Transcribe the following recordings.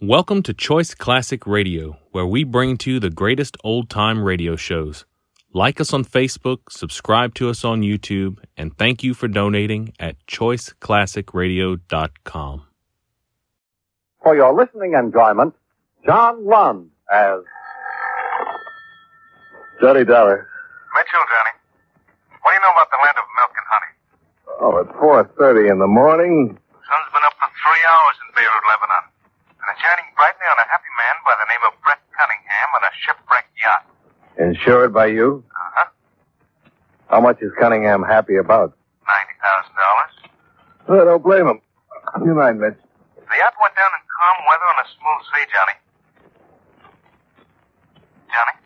Welcome to Choice Classic Radio, where we bring to you the greatest old time radio shows. Like us on Facebook, subscribe to us on YouTube, and thank you for donating at choiceclassicradio.com. For your listening enjoyment, John Lund as Johnny Dollar. Mitchell, Johnny. What do you know about the land of milk and honey? Oh, at 4.30 in the morning. The sun's been up for three hours in Beirut, Lebanon. And it's shining brightly on a happy man by the name of Brett Cunningham on a shipwrecked yacht. Insured by you? Uh-huh. How much is Cunningham happy about? $90,000. I don't blame him. You mind, Mitch? The yacht went down in calm weather on a smooth sea, Johnny. Johnny?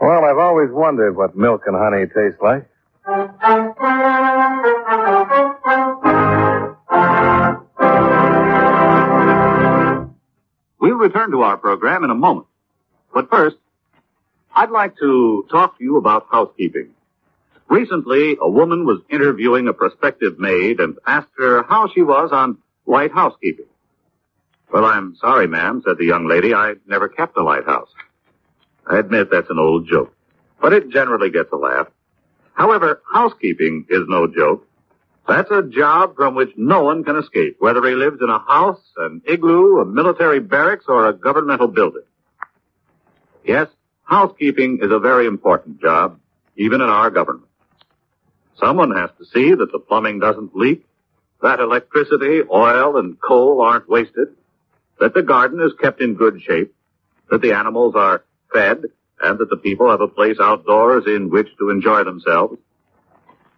Well, I've always wondered what milk and honey taste like. We'll return to our program in a moment. But first, I'd like to talk to you about housekeeping. Recently, a woman was interviewing a prospective maid and asked her how she was on light housekeeping. Well, I'm sorry, ma'am, said the young lady. I never kept a lighthouse. I admit that's an old joke, but it generally gets a laugh. However, housekeeping is no joke. That's a job from which no one can escape, whether he lives in a house, an igloo, a military barracks, or a governmental building. Yes, housekeeping is a very important job, even in our government. Someone has to see that the plumbing doesn't leak, that electricity, oil, and coal aren't wasted, that the garden is kept in good shape, that the animals are fed, and that the people have a place outdoors in which to enjoy themselves.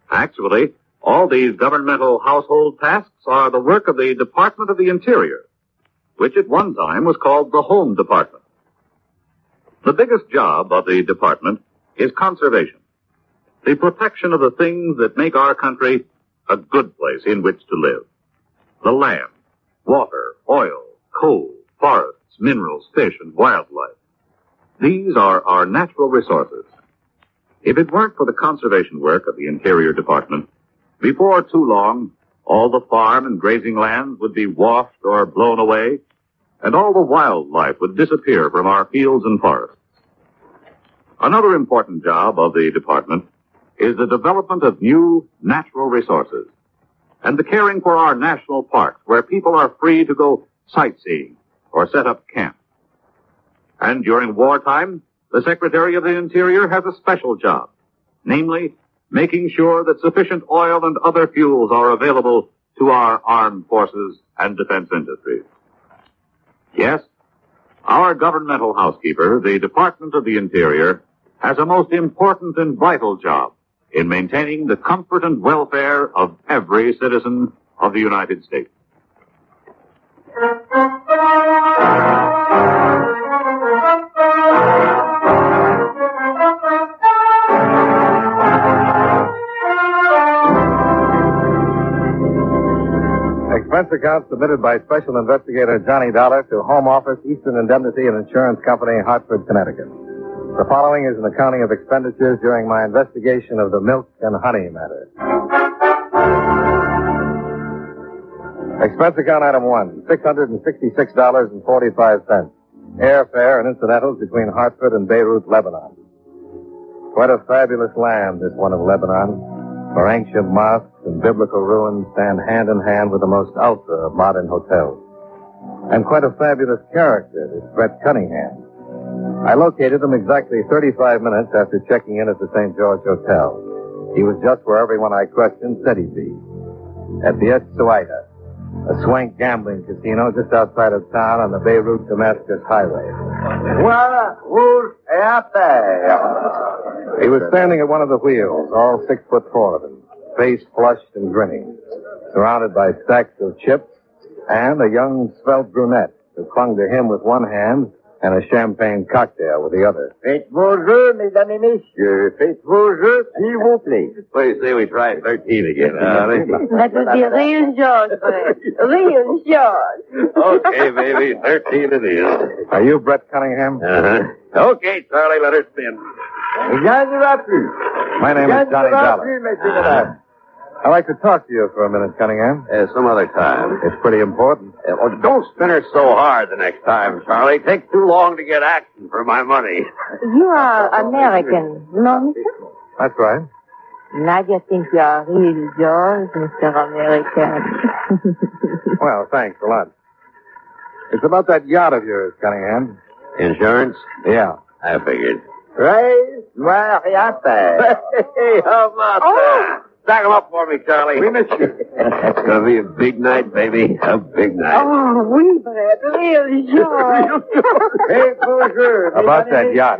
Actually, all these governmental household tasks are the work of the Department of the Interior, which at one time was called the Home Department. The biggest job of the department is conservation. The protection of the things that make our country a good place in which to live. The land, water, oil, coal, forests, minerals, fish, and wildlife. These are our natural resources. If it weren't for the conservation work of the Interior Department, before too long, all the farm and grazing lands would be washed or blown away, and all the wildlife would disappear from our fields and forests. Another important job of the department is the development of new natural resources and the caring for our national parks where people are free to go sightseeing or set up camp. And during wartime, the Secretary of the Interior has a special job, namely making sure that sufficient oil and other fuels are available to our armed forces and defense industries. Yes, our governmental housekeeper, the Department of the Interior, has a most important and vital job in maintaining the comfort and welfare of every citizen of the United States. Expense account submitted by Special Investigator Johnny Dollar to Home Office, Eastern Indemnity and Insurance Company, Hartford, Connecticut. The following is an accounting of expenditures during my investigation of the milk and honey matter. Expense account item one, $666.45. Airfare and incidentals between Hartford and Beirut, Lebanon. Quite a fabulous land, this one of Lebanon, where ancient mosques and biblical ruins stand hand in hand with the most ultra of modern hotels. And quite a fabulous character, this Brett Cunningham. I located him exactly 35 minutes after checking in at the St. George Hotel. He was just where everyone I questioned said he'd be. At the Suaida, a swank gambling casino just outside of town on the Beirut Damascus Highway. Well, who's happy? He was standing at one of the wheels, all six foot four of him, face flushed and grinning, surrounded by stacks of chips and a young svelte brunette who clung to him with one hand and a champagne cocktail with the other. Faites vos jeux, mesdames et messieurs. Faites vos jeux, s'il vous plaît. What do you say we try 13 again, That would be a real George, Fred. Real George. okay, baby, 13 it is. Are you Brett Cunningham? Uh-huh. Okay, Charlie, let her spin. Il y en aura plus. My name Il is Johnny aura Dollar. plus, messieurs, mesdames. I'd like to talk to you for a minute, Cunningham. Uh, some other time. It's pretty important. Uh, oh, don't spin her so hard the next time, Charlie. Takes too long to get action for my money. You are American, no, mister? That's right. Nadia thinks you are really yours, Mr. American. Well, thanks a lot. It's about that yacht of yours, Cunningham. Insurance? Yeah. I figured. Right? Mariata. Hey, how about Oh. that? Stack 'em up for me, Charlie. We miss you. it's gonna be a big night, baby. A big night. oh, oui, Brett, real George. Hey, bonjour. About that yacht.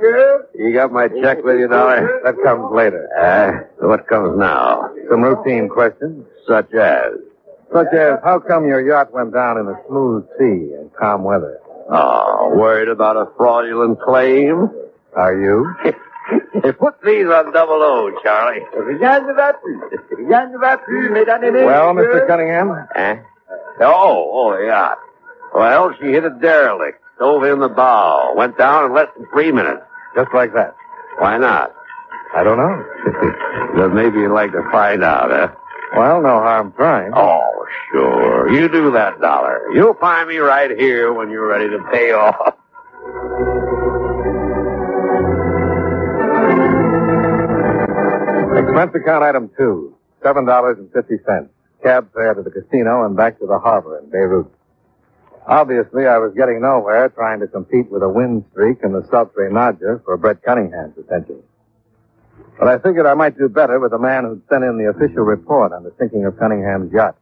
You got my check with you, Dollar? That comes later. Uh, what comes now? Some routine questions, Such as? such as how come your yacht went down in a smooth sea and calm weather? Oh, worried about a fraudulent claim? Are you? Hey, put these on double O, Charlie. Rien ne va plus. Rien ne va plus, mesdames et messieurs. Well, Mr. Cunningham, Eh? Oh, oh, yeah. Well, she hit a derelict, stove in the bow, went down in less than three minutes. just like that. Why not? I don't know. Then maybe you'd like to find out, huh? well, no harm trying. Oh, sure. You do that, Dollar. You'll find me right here when you're ready to pay off. Expense account item two, seven dollars and fifty cents. Cab fare to the casino and back to the harbor in Beirut. Obviously, I was getting nowhere trying to compete with a win streak and the sultry Nadja for Brett Cunningham's attention. But I figured I might do better with the man who'd sent in the official report on the sinking of Cunningham's yacht,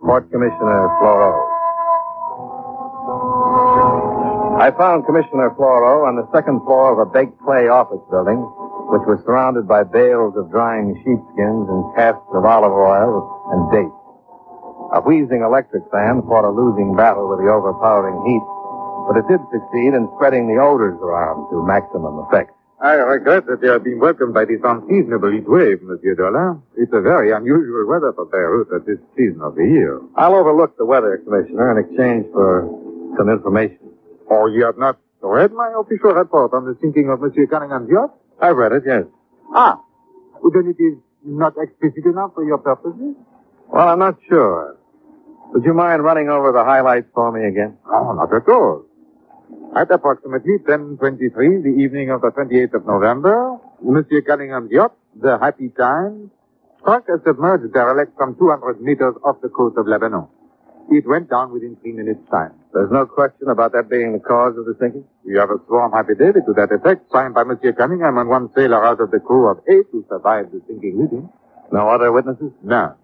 Port Commissioner Floro. I found Commissioner Floro on the second floor of a baked clay office building, which was surrounded by bales of drying sheepskins and casks of olive oil and dates. A wheezing electric fan fought a losing battle with the overpowering heat, but it did succeed in spreading the odors around to maximum effect. I regret that you have been welcomed by this unseasonable heat wave, Monsieur Dollar. It's a very unusual weather for Beirut at this season of the year. I'll overlook the weather, Commissioner, in exchange for some information. Oh, you have not read my official report on the sinking of Monsieur Cunningham's yacht? I've read it, yes. Ah, then it is not explicit enough for your purposes? Well, I'm not sure. Would you mind running over the highlights for me again? No, not at all. At approximately 10.23, the evening of the 28th of November, Monsieur Cunningham's yacht, the Happy Time, struck a submerged derelict from 200 meters off the coast of Lebanon. It went down within three minutes' time. There's no question about that being the cause of the sinking? We have a sworn affidavit to that effect, signed by Monsieur Cunningham and one sailor out of the crew of eight who survived the sinking with him. No other witnesses? No.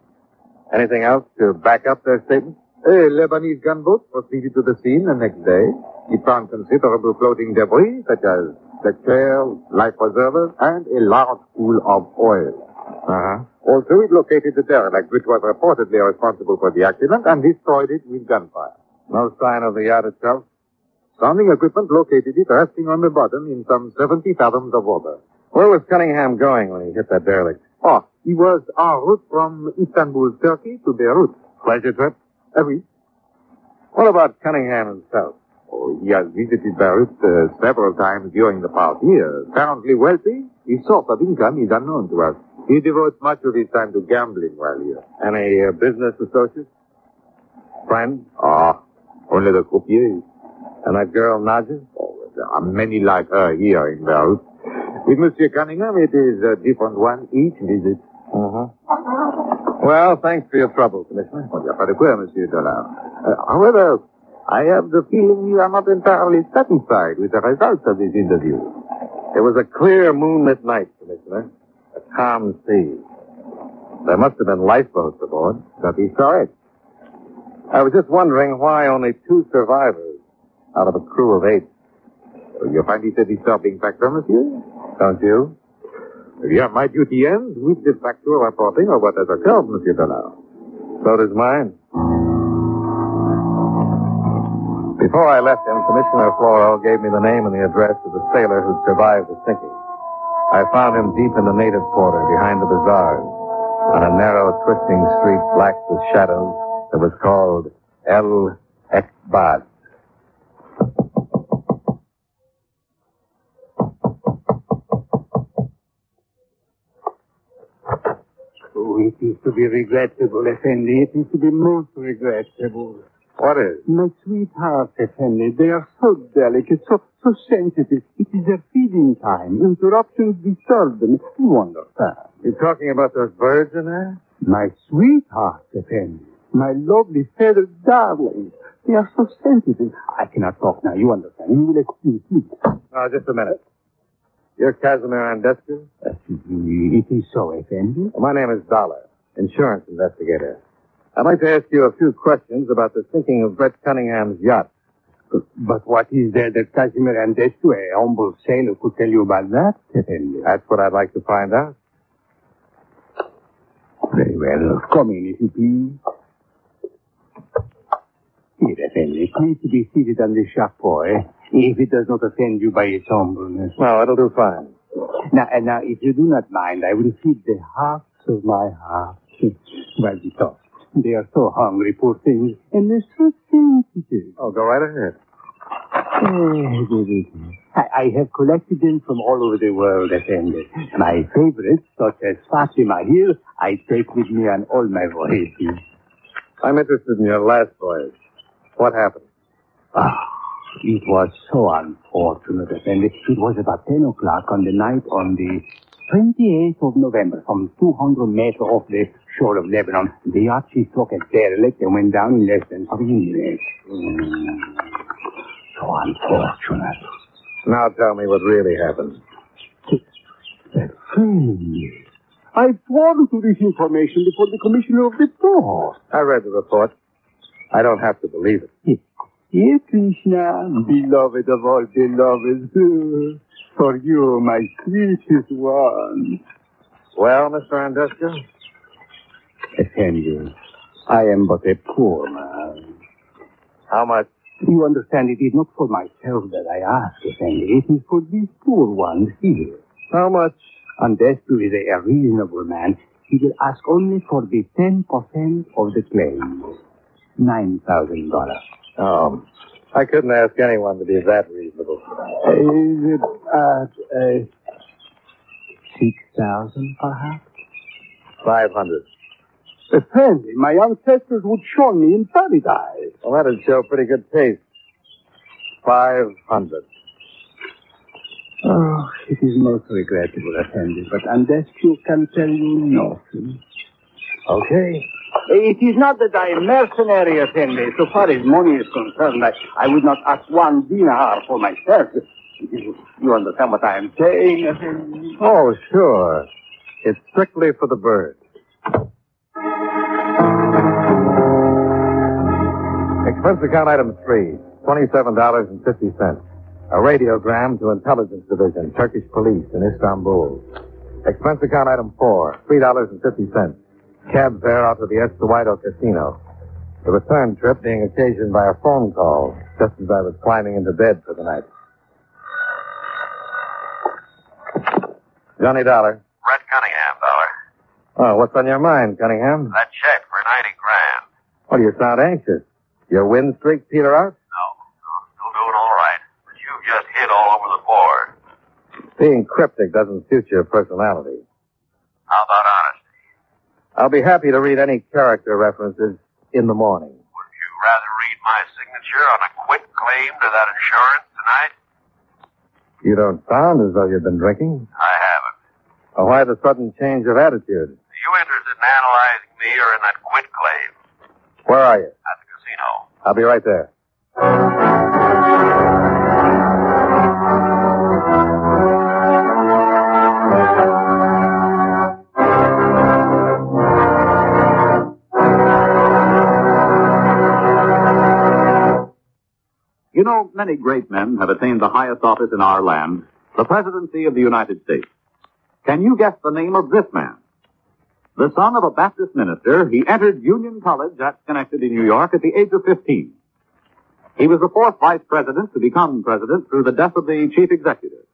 Anything else to back up their statement? A Lebanese gunboat proceeded to the scene the next day. It found considerable floating debris, such as the chairs, life preservers, and a large pool of oil. Uh-huh. Also, it located the derelict, which was reportedly responsible for the accident, and destroyed it with gunfire. No sign of the yacht itself? Sounding equipment located it resting on the bottom in some 70 fathoms of water. Where was Cunningham going when he hit that derelict? Oh, he was en route from Istanbul, Turkey to Beirut. Pleasure trip? Uh, oui. What about Cunningham himself? Oh, he has visited Beirut uh, several times during the past year. Apparently wealthy, his source of income is unknown to us. He devotes much of his time to gambling while here. Any uh, business associates? Friends? Ah, only the croupiers. And that girl, Nadja? Oh, there are many like her here in Beirut. With Monsieur Cunningham, it is a different one each visit. Uh-huh. Well, thanks for your trouble, Commissioner. Oh, yeah, pas de quoi, Monsieur Dollar. Uh, however, I have the feeling you are not entirely satisfied with the results of this interview. It was a clear moonlit night, Commissioner. Calm sea. There must have been lifeboats aboard. That is correct. I was just wondering why only two survivors out of a crew of eight. You find it a disturbing factor, Monsieur? Don't you? Yeah, my duty ends with the factual reporting of what has occurred, Monsieur Dollar. So does mine. Before I left him, Commissioner Floro gave me the name and the address of the sailor who'd survived the sinking. I found him deep in the native quarter behind the bazaars on a narrow, twisting street black with shadows that was called El Ekbad. Oh, it is to be regrettable, Effendi. It is to be most regrettable. What is? My sweetheart, Effendi, they are so delicate, so so sensitive. It is their feeding time. Interruptions disturb them. You understand. You're talking about those birds in there? My sweetheart, Effendi. My lovely feathered darlings. They are so sensitive. I cannot talk now. You understand. You will excuse me. Oh, just a minute. You're Casimir Andescu? Uh, it is so, Effendi. Well, my name is Dollar, insurance investigator. I'd like to ask you a few questions about the sinking of Brett Cunningham's yacht. But what is there that Casimir Andescu, a humble sailor, could tell you about that, That's what I'd like to find out. Very well. Come in, if you please. Here, Effendi, please to be seated on the chapeau, eh? If it does not offend you by its humbleness. No, it'll do fine. Now, and now, if you do not mind, I will feed the hearts of my heart while we talk. They are so hungry, poor things, and they're so sensitive. Oh, go right ahead. I, I have collected them from all over the world, Effendi. My favorites, such as Fatima here, I take with me on all my voyages. I'm interested in your last voyage. What happened? Ah, it was so unfortunate, Effendi. It was about 10 o'clock on the night on the 28th of November, some 200 meters off the shore of Lebanon. The yacht she struck a derelict and went down in less than three minutes. Mm. So unfortunate. Now tell me what really happened. Effendi, I sworn to this information before the commissioner of the port. I read the report. I don't have to believe it. Dear Krishna, beloved of all beloveds, for you, my sweetest one. Well, Mr. Andescu? Effendi, I am but a poor man. How much? You understand, it is not for myself that I ask, Effendi. It is for these poor ones here. How much? Andescu is a, a reasonable man. He will ask only for the 10% of the claim. $9,000. Oh, I couldn't ask anyone to be that reasonable. Is it at uh, 6,000 perhaps? Five hundred. Effendi, my ancestors would show me in paradise. Well, that'd show pretty good taste. Five hundred. Oh, it is most regrettable, Effendi, but Andescu can tell you nothing. Okay. It is not that I am mercenary, Effendi. So far as money is concerned, I, I would not ask one dinar for myself. You, you understand what I am saying, Effendi? Oh, sure. It's strictly for the bird. Expense account item three, twenty-seven dollars and fifty cents. A radiogram to intelligence division, Turkish police in Istanbul. Expense account item four, three dollars and fifty cents. Cab fare out to the Escowido Casino. The return trip being occasioned by a phone call just as I was climbing into bed for the night. Johnny Dollar. Brett Cunningham, Dollar. Oh, what's on your mind, Cunningham? That check for 90 grand. Well, you sound anxious. Your win streak peter out? No, no, still doing all right. But you've just hit all over the board. Being cryptic doesn't suit your personality. How about honesty? I'll be happy to read any character references in the morning. Would you rather read my signature on a quit claim to that insurance tonight? You don't sound as though you've been drinking. I haven't. Or why the sudden change of attitude? Are you interested in analyzing me or in that quit claim? Where are you? At the casino. I'll be right there. You know, many great men have attained the highest office in our land, the presidency of the United States. Can you guess the name of this man? The son of a Baptist minister, he entered Union College at Schenectady, New York at the age of 15. He was the fourth vice president to become president through the death of the chief executive.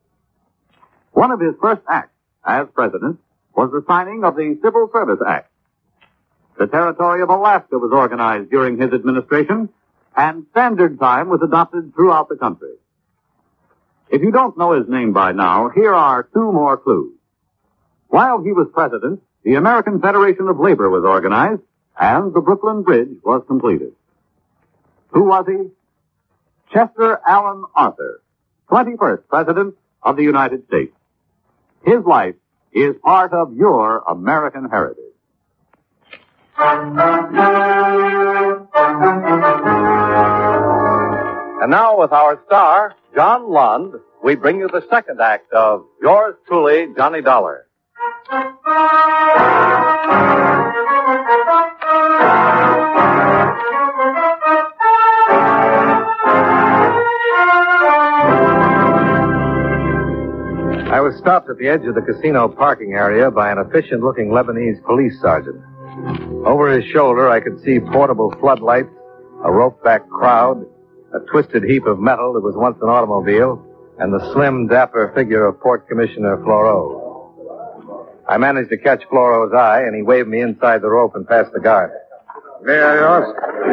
One of his first acts as president was the signing of the Civil Service Act. The territory of Alaska was organized during his administration, and standard time was adopted throughout the country. If you don't know his name by now, here are two more clues. While he was president, the American Federation of Labor was organized, and the Brooklyn Bridge was completed. Who was he? Chester Alan Arthur, 21st President of the United States. His life is part of your American heritage. And now, with our star, John Lund, we bring you the second act of Yours Truly, Johnny Dollar. I was stopped at the edge of the casino parking area by an efficient looking Lebanese police sergeant. Over his shoulder, I could see portable floodlights, a rope back crowd, a twisted heap of metal that was once an automobile, and the slim, dapper figure of Port Commissioner Floro. I managed to catch Floro's eye, and he waved me inside the rope and past the guard. May I ask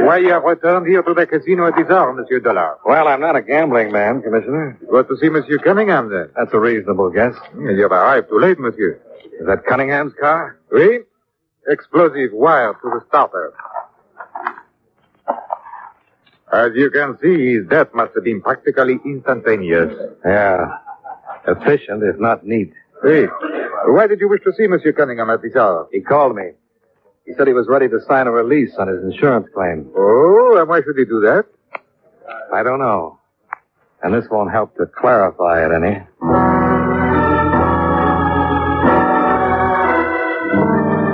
why you have returned here to the casino at this hour, Monsieur Dollar? Well, I'm not a gambling man, Commissioner. You to see Monsieur Cunningham, then? That's a reasonable guess. Hmm, you have arrived too late, Monsieur. Is that Cunningham's car? Oui? Explosive wire to the starter. As you can see, his death must have been practically instantaneous. Yeah. Efficient, if not neat. Hey, why did you wish to see Monsieur Cunningham at this hour? He called me. He said he was ready to sign a release on his insurance claim. Oh, and why should he do that? I don't know. And this won't help to clarify it any.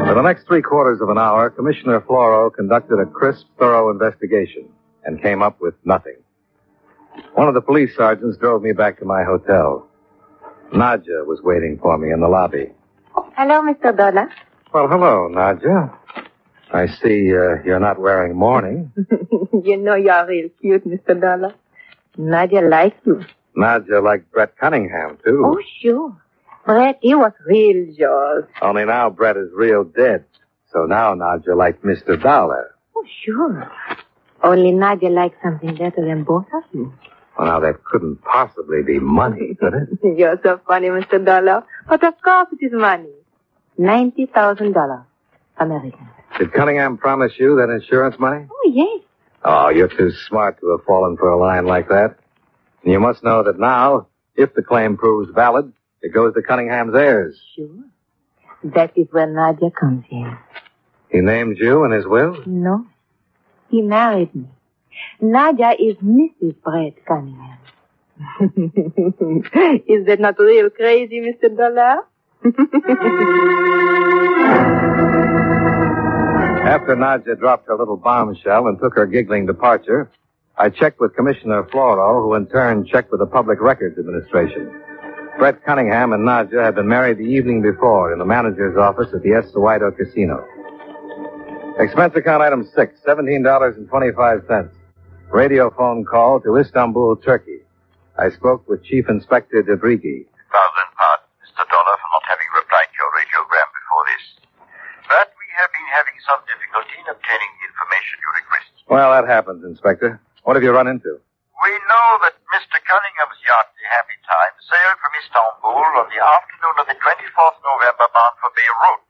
For the next three quarters of an hour, Commissioner Floro conducted a crisp, thorough investigation and came up with nothing. One of the police sergeants drove me back to my hotel. Nadja was waiting for me in the lobby. Hello, Mr. Dollar. Well, hello, Nadja. I see uh, you're not wearing mourning. you know you're real cute, Mr. Dollar. Nadia likes you. Nadja liked Brett Cunningham, too. Oh, sure. Brett, he was real yours. Only now Brett is real dead. So now Nadja likes Mr. Dollar. Oh, sure. Only Nadia likes something better than both of you. Well, now that couldn't possibly be money, could it? You're so funny, Mr. Dollar. But of course it is money. Ninety thousand dollars. American. Did Cunningham promise you that insurance money? Oh, yes. Oh, you're too smart to have fallen for a line like that. And you must know that now, if the claim proves valid, it goes to Cunningham's heirs. Sure. That is where Nadia comes in. He named you in his will? No. He married me. Nadia is Mrs. Brett Cunningham. is that not real crazy, Mr. Dollar? After Nadja dropped her little bombshell and took her giggling departure, I checked with Commissioner Floro, who in turn checked with the Public Records Administration. Brett Cunningham and Nadja had been married the evening before in the manager's office at the Estuado Casino. Expense account item six, $17.25. Radio phone call to Istanbul, Turkey. I spoke with Chief Inspector Debrigi. Thousand pardons, Mr. Dollar, for not having replied to your radiogram before this. But we have been having some difficulty in obtaining the information you request. Well, that happens, Inspector. What have you run into? We know that Mr. Cunningham's yacht, the Happy Time, sailed from Istanbul on the afternoon of the 24th November bound for Beirut.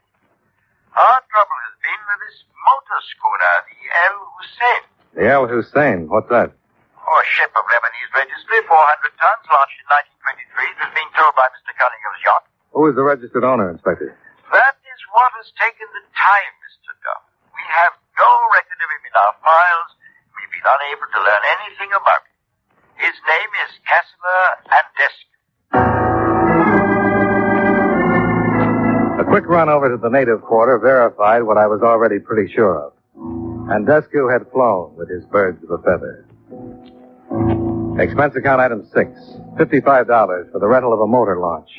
Our trouble has been with this motor schooner, the El Hussein. The El Hussein. What's that? Oh, a ship of Lebanese registry, 400 tons, launched in 1923. It was being towed by Mr. Cunningham's yacht. Who is the registered owner, Inspector? That is what has taken the time, Mr. Duff. We have no record of him in our files. We've been unable to learn anything about him. His name is Casimir Andescu. A quick run over to the native quarter verified what I was already pretty sure of. Andescu had flown with his birds of a feather. Expense account item six. $55 for the rental of a motor launch.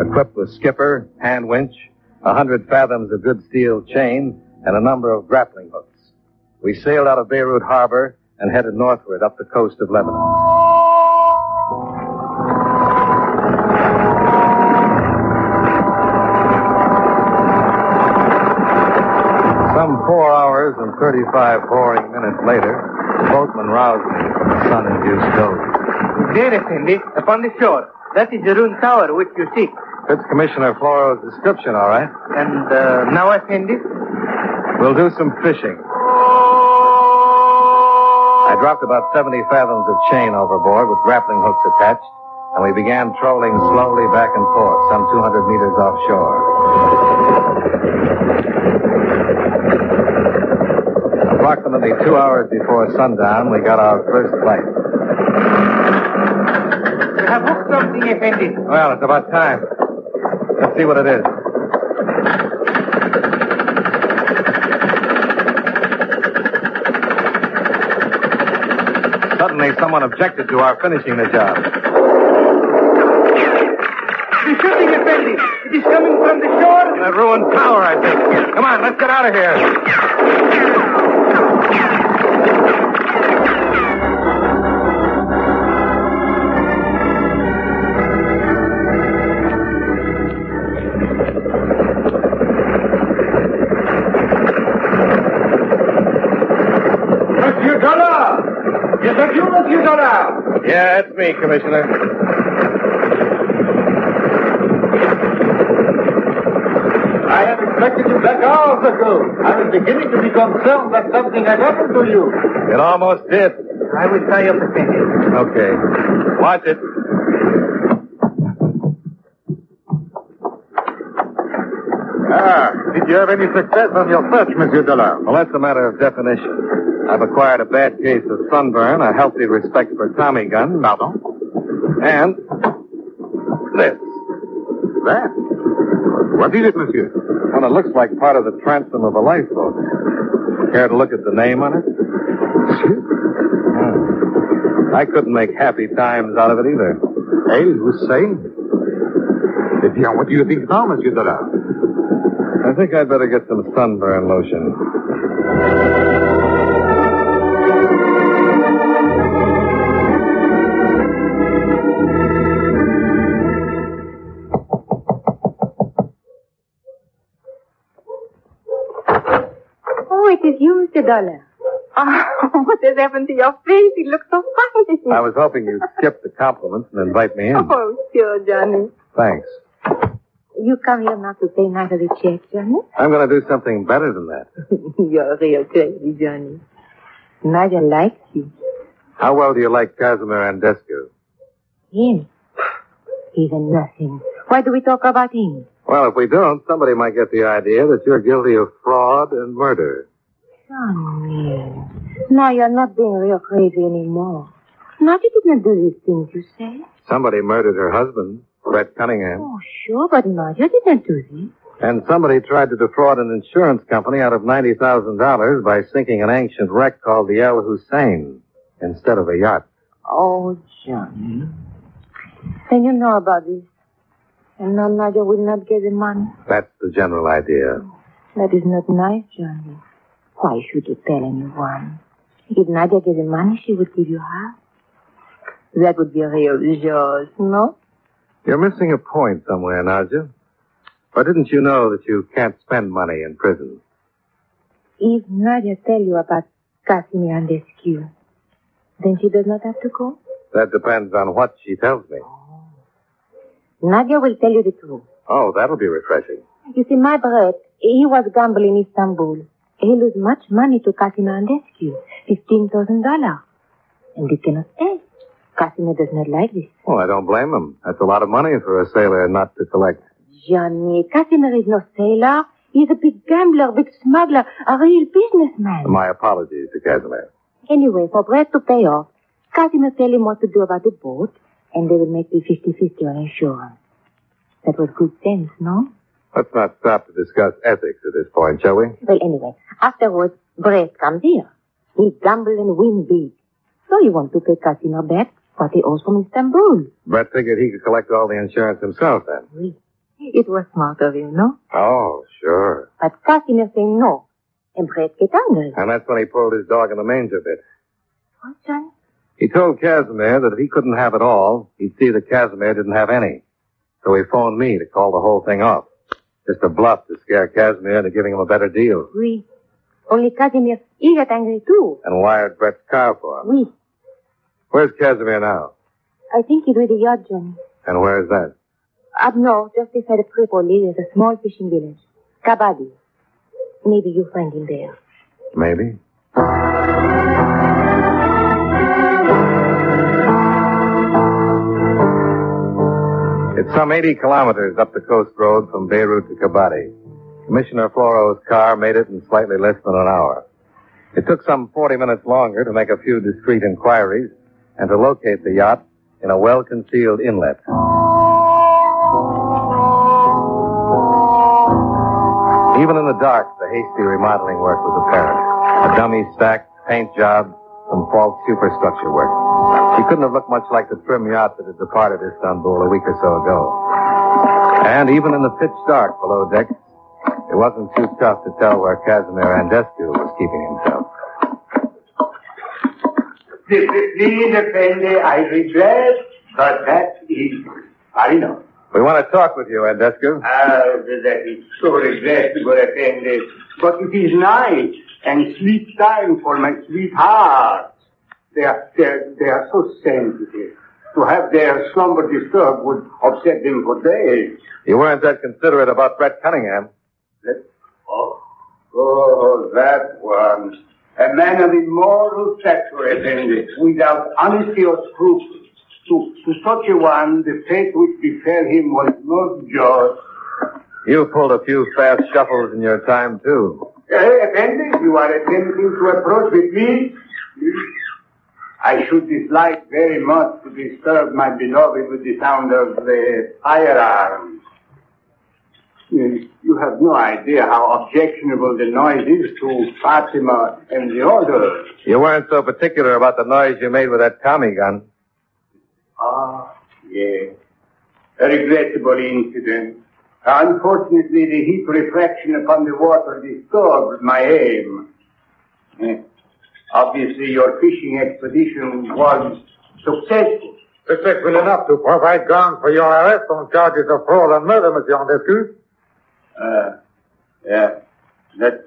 Equipped with skipper, hand winch, a hundred fathoms of good steel chain, and a number of grappling hooks. We sailed out of Beirut Harbor and headed northward up the coast of Lebanon. And 35 boring minutes later, the boatman roused me from the sun-induced doze. There, Effendi, upon the shore. That is the ruined tower which you seek. Fits Commissioner Floro's description, all right. And uh, now, Effendi? We'll do some fishing. I dropped about 70 fathoms of chain overboard with grappling hooks attached, and we began trolling slowly back and forth, some 200 meters offshore. Approximately two hours before sundown, we got our first bite. You have hooked something, Effendi. Well, it's about time. Let's see what it is. Suddenly, someone objected to our finishing the job. The shooting, Effendi. It is coming from the shore. That ruined tower, I think. Come on, let's get out of here. Yeah, it's me, Commissioner. I had expected you back hours ago. I was beginning to be concerned that something had happened to you. It almost did. I will tie up Effendi. Okay. Watch it. Ah, did you have any success on your search, Monsieur Dollar? Well, that's a matter of definition. I've acquired a bad case of sunburn, a healthy respect for Tommy guns, Pardon? and this. That? What is it, monsieur? Well, it looks like part of the transom of a lifeboat. Care to look at the name on it? Hmm. I couldn't make happy times out of it either. El Hussein? Eh bien, what do you think now, Monsieur Dollar? I think I'd better get some sunburn lotion. It is you, Mr. Dollar. Oh, what has happened to your face? It looks so funny. I was hoping you'd skip the compliments and invite me in. Oh, sure, Johnny. Thanks. You come here not to pay neither the check, Johnny? I'm going to do something better than that. You're real crazy, Johnny. Nadia likes you. How well do you like Casimir Andescu? Him. He's a nothing. Why do we talk about him? Well, if we don't, somebody might get the idea that you're guilty of fraud and murder. Johnny. Now you're not being real crazy anymore. Nadia did not do these things you say. Somebody murdered her husband, Brett Cunningham. Oh, sure, but Nadia did not do this. And somebody tried to defraud an insurance company out of $90,000 by sinking an ancient wreck called the El Hussein instead of a yacht. Oh, Johnny. Then you know about this. And now Nadia will not get the money. That's the general idea. That is not nice, Johnny. Why should you tell anyone? If Nadia gets the money, she would give you half. That would be a real joy, no? You're missing a point somewhere, Nadia. Or didn't you know that you can't spend money in prison? If Nadia tell you about Casimir Andescu, then she does not have to go? That depends on what she tells me. Oh. Nadia will tell you the truth. Oh, that'll be refreshing. You see, my brother, he was gambling in Istanbul. He lose much money to Casimir Andescu. $15,000. And he cannot pay. Casimir does not like this. Well, I don't blame him. That's a lot of money for a sailor not to collect. Johnny, Casimir is no sailor. He's a big gambler, a big smuggler, a real businessman. My apologies to Casimir. Anyway, for Brett to pay off, Casimir tell him what to do about the boat, and they will make the 50-50 on insurance. That was good sense, no? Let's not stop to discuss ethics at this point, shall we? Well, anyway, afterwards, Brett comes here. He gamble and win big. So he want to pay Casimir back what he owes from Istanbul. Brett figured he could collect all the insurance himself then. Oui. It was smart of him, no? Oh, sure. But Casimir say no. And Brett get angry. And that's when he pulled his dog in the manger bit. What, Johnny? He told Casimir that if he couldn't have it all, he'd see that Casimir didn't have any. So he phoned me to call the whole thing off. Just a bluff to scare Casimir into giving him a better deal. Oui. Only Casimir, he got angry too. And wired Brett's car for him. Oui. Where's Casimir now? I think he's with the yacht, Johnny. And where's that? Up north, just beside of Tripoli, there's a small fishing village. Kabadi. Maybe you'll find him there. Maybe. It's some 80 kilometers up the coast road from Beirut to Kabadi. Commissioner Floro's car made it in slightly less than an hour. It took some 40 minutes longer to make a few discreet inquiries and to locate the yacht in a well-concealed inlet. Even in the dark, the hasty remodeling work was apparent. A dummy stack, paint job, some false superstructure work. He couldn't have looked much like the trim yacht that had departed Istanbul a week or so ago. And even in the pitch dark below deck, it wasn't too tough to tell where Casimir Andescu was keeping himself. Please, Effendi, I regret, but that is I know. We want to talk with you, Andescu. Ah, that is so regrettable, Effendi. But it is night and sleep time for my sweetheart. They are, they are, they are so sensitive. To have their slumber disturbed would upset them for days. You weren't that considerate about Brett Cunningham. That, oh, oh, that one. A man of immoral stature, Effendi, without honesty or scruples. To, to such a one, the fate which befell him was not just. You pulled a few fast shuffles in your time, too. Hey, Effendi, you are attempting to approach with me? I should dislike very much to disturb my beloved with the sound of the firearms. You have no idea how objectionable the noise is to Fatima and the others. You weren't so particular about the noise you made with that Tommy gun. Ah, yes. A regrettable incident. Unfortunately, the heat refraction upon the water disturbed my aim. Obviously, your fishing expedition was successful. Successful enough to provide grounds for your arrest on charges of fraud and murder, Monsieur Andescu. Uh, yeah. That,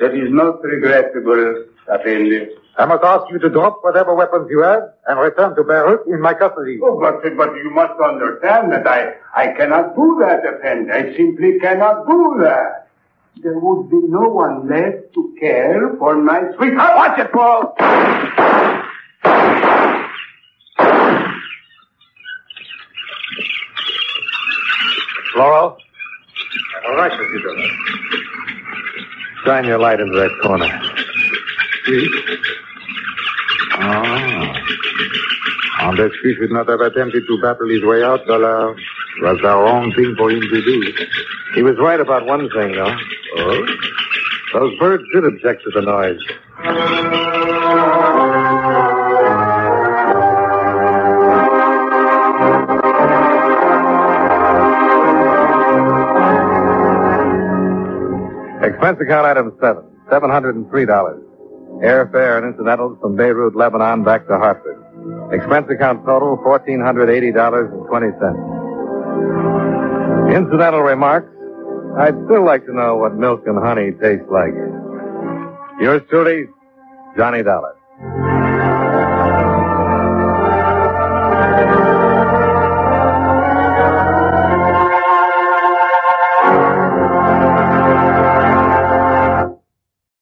that is not regrettable, Effendi. I must ask you to drop whatever weapons you have and return to Beirut in my custody. Oh, but, but you must understand that I, I cannot do that, Effendi. I simply cannot do that. There would be no one left to care for my sweetheart. Watch it, Paul! Laurel, All right, Mr. Dillon. shine your light into that corner. Ah. Andescu should not have attempted to battle his way out, Dollar. It was the wrong thing for him to do. He was right about one thing, though. Oh? Those birds did object to the noise. Expense account item seven, seven hundred and three dollars. Airfare and incidentals from Beirut, Lebanon, back to Hartford. Expense account total fourteen hundred eighty dollars and twenty cents. Incidental remarks. I'd still like to know what milk and honey taste like. Yours truly, Johnny Dollar.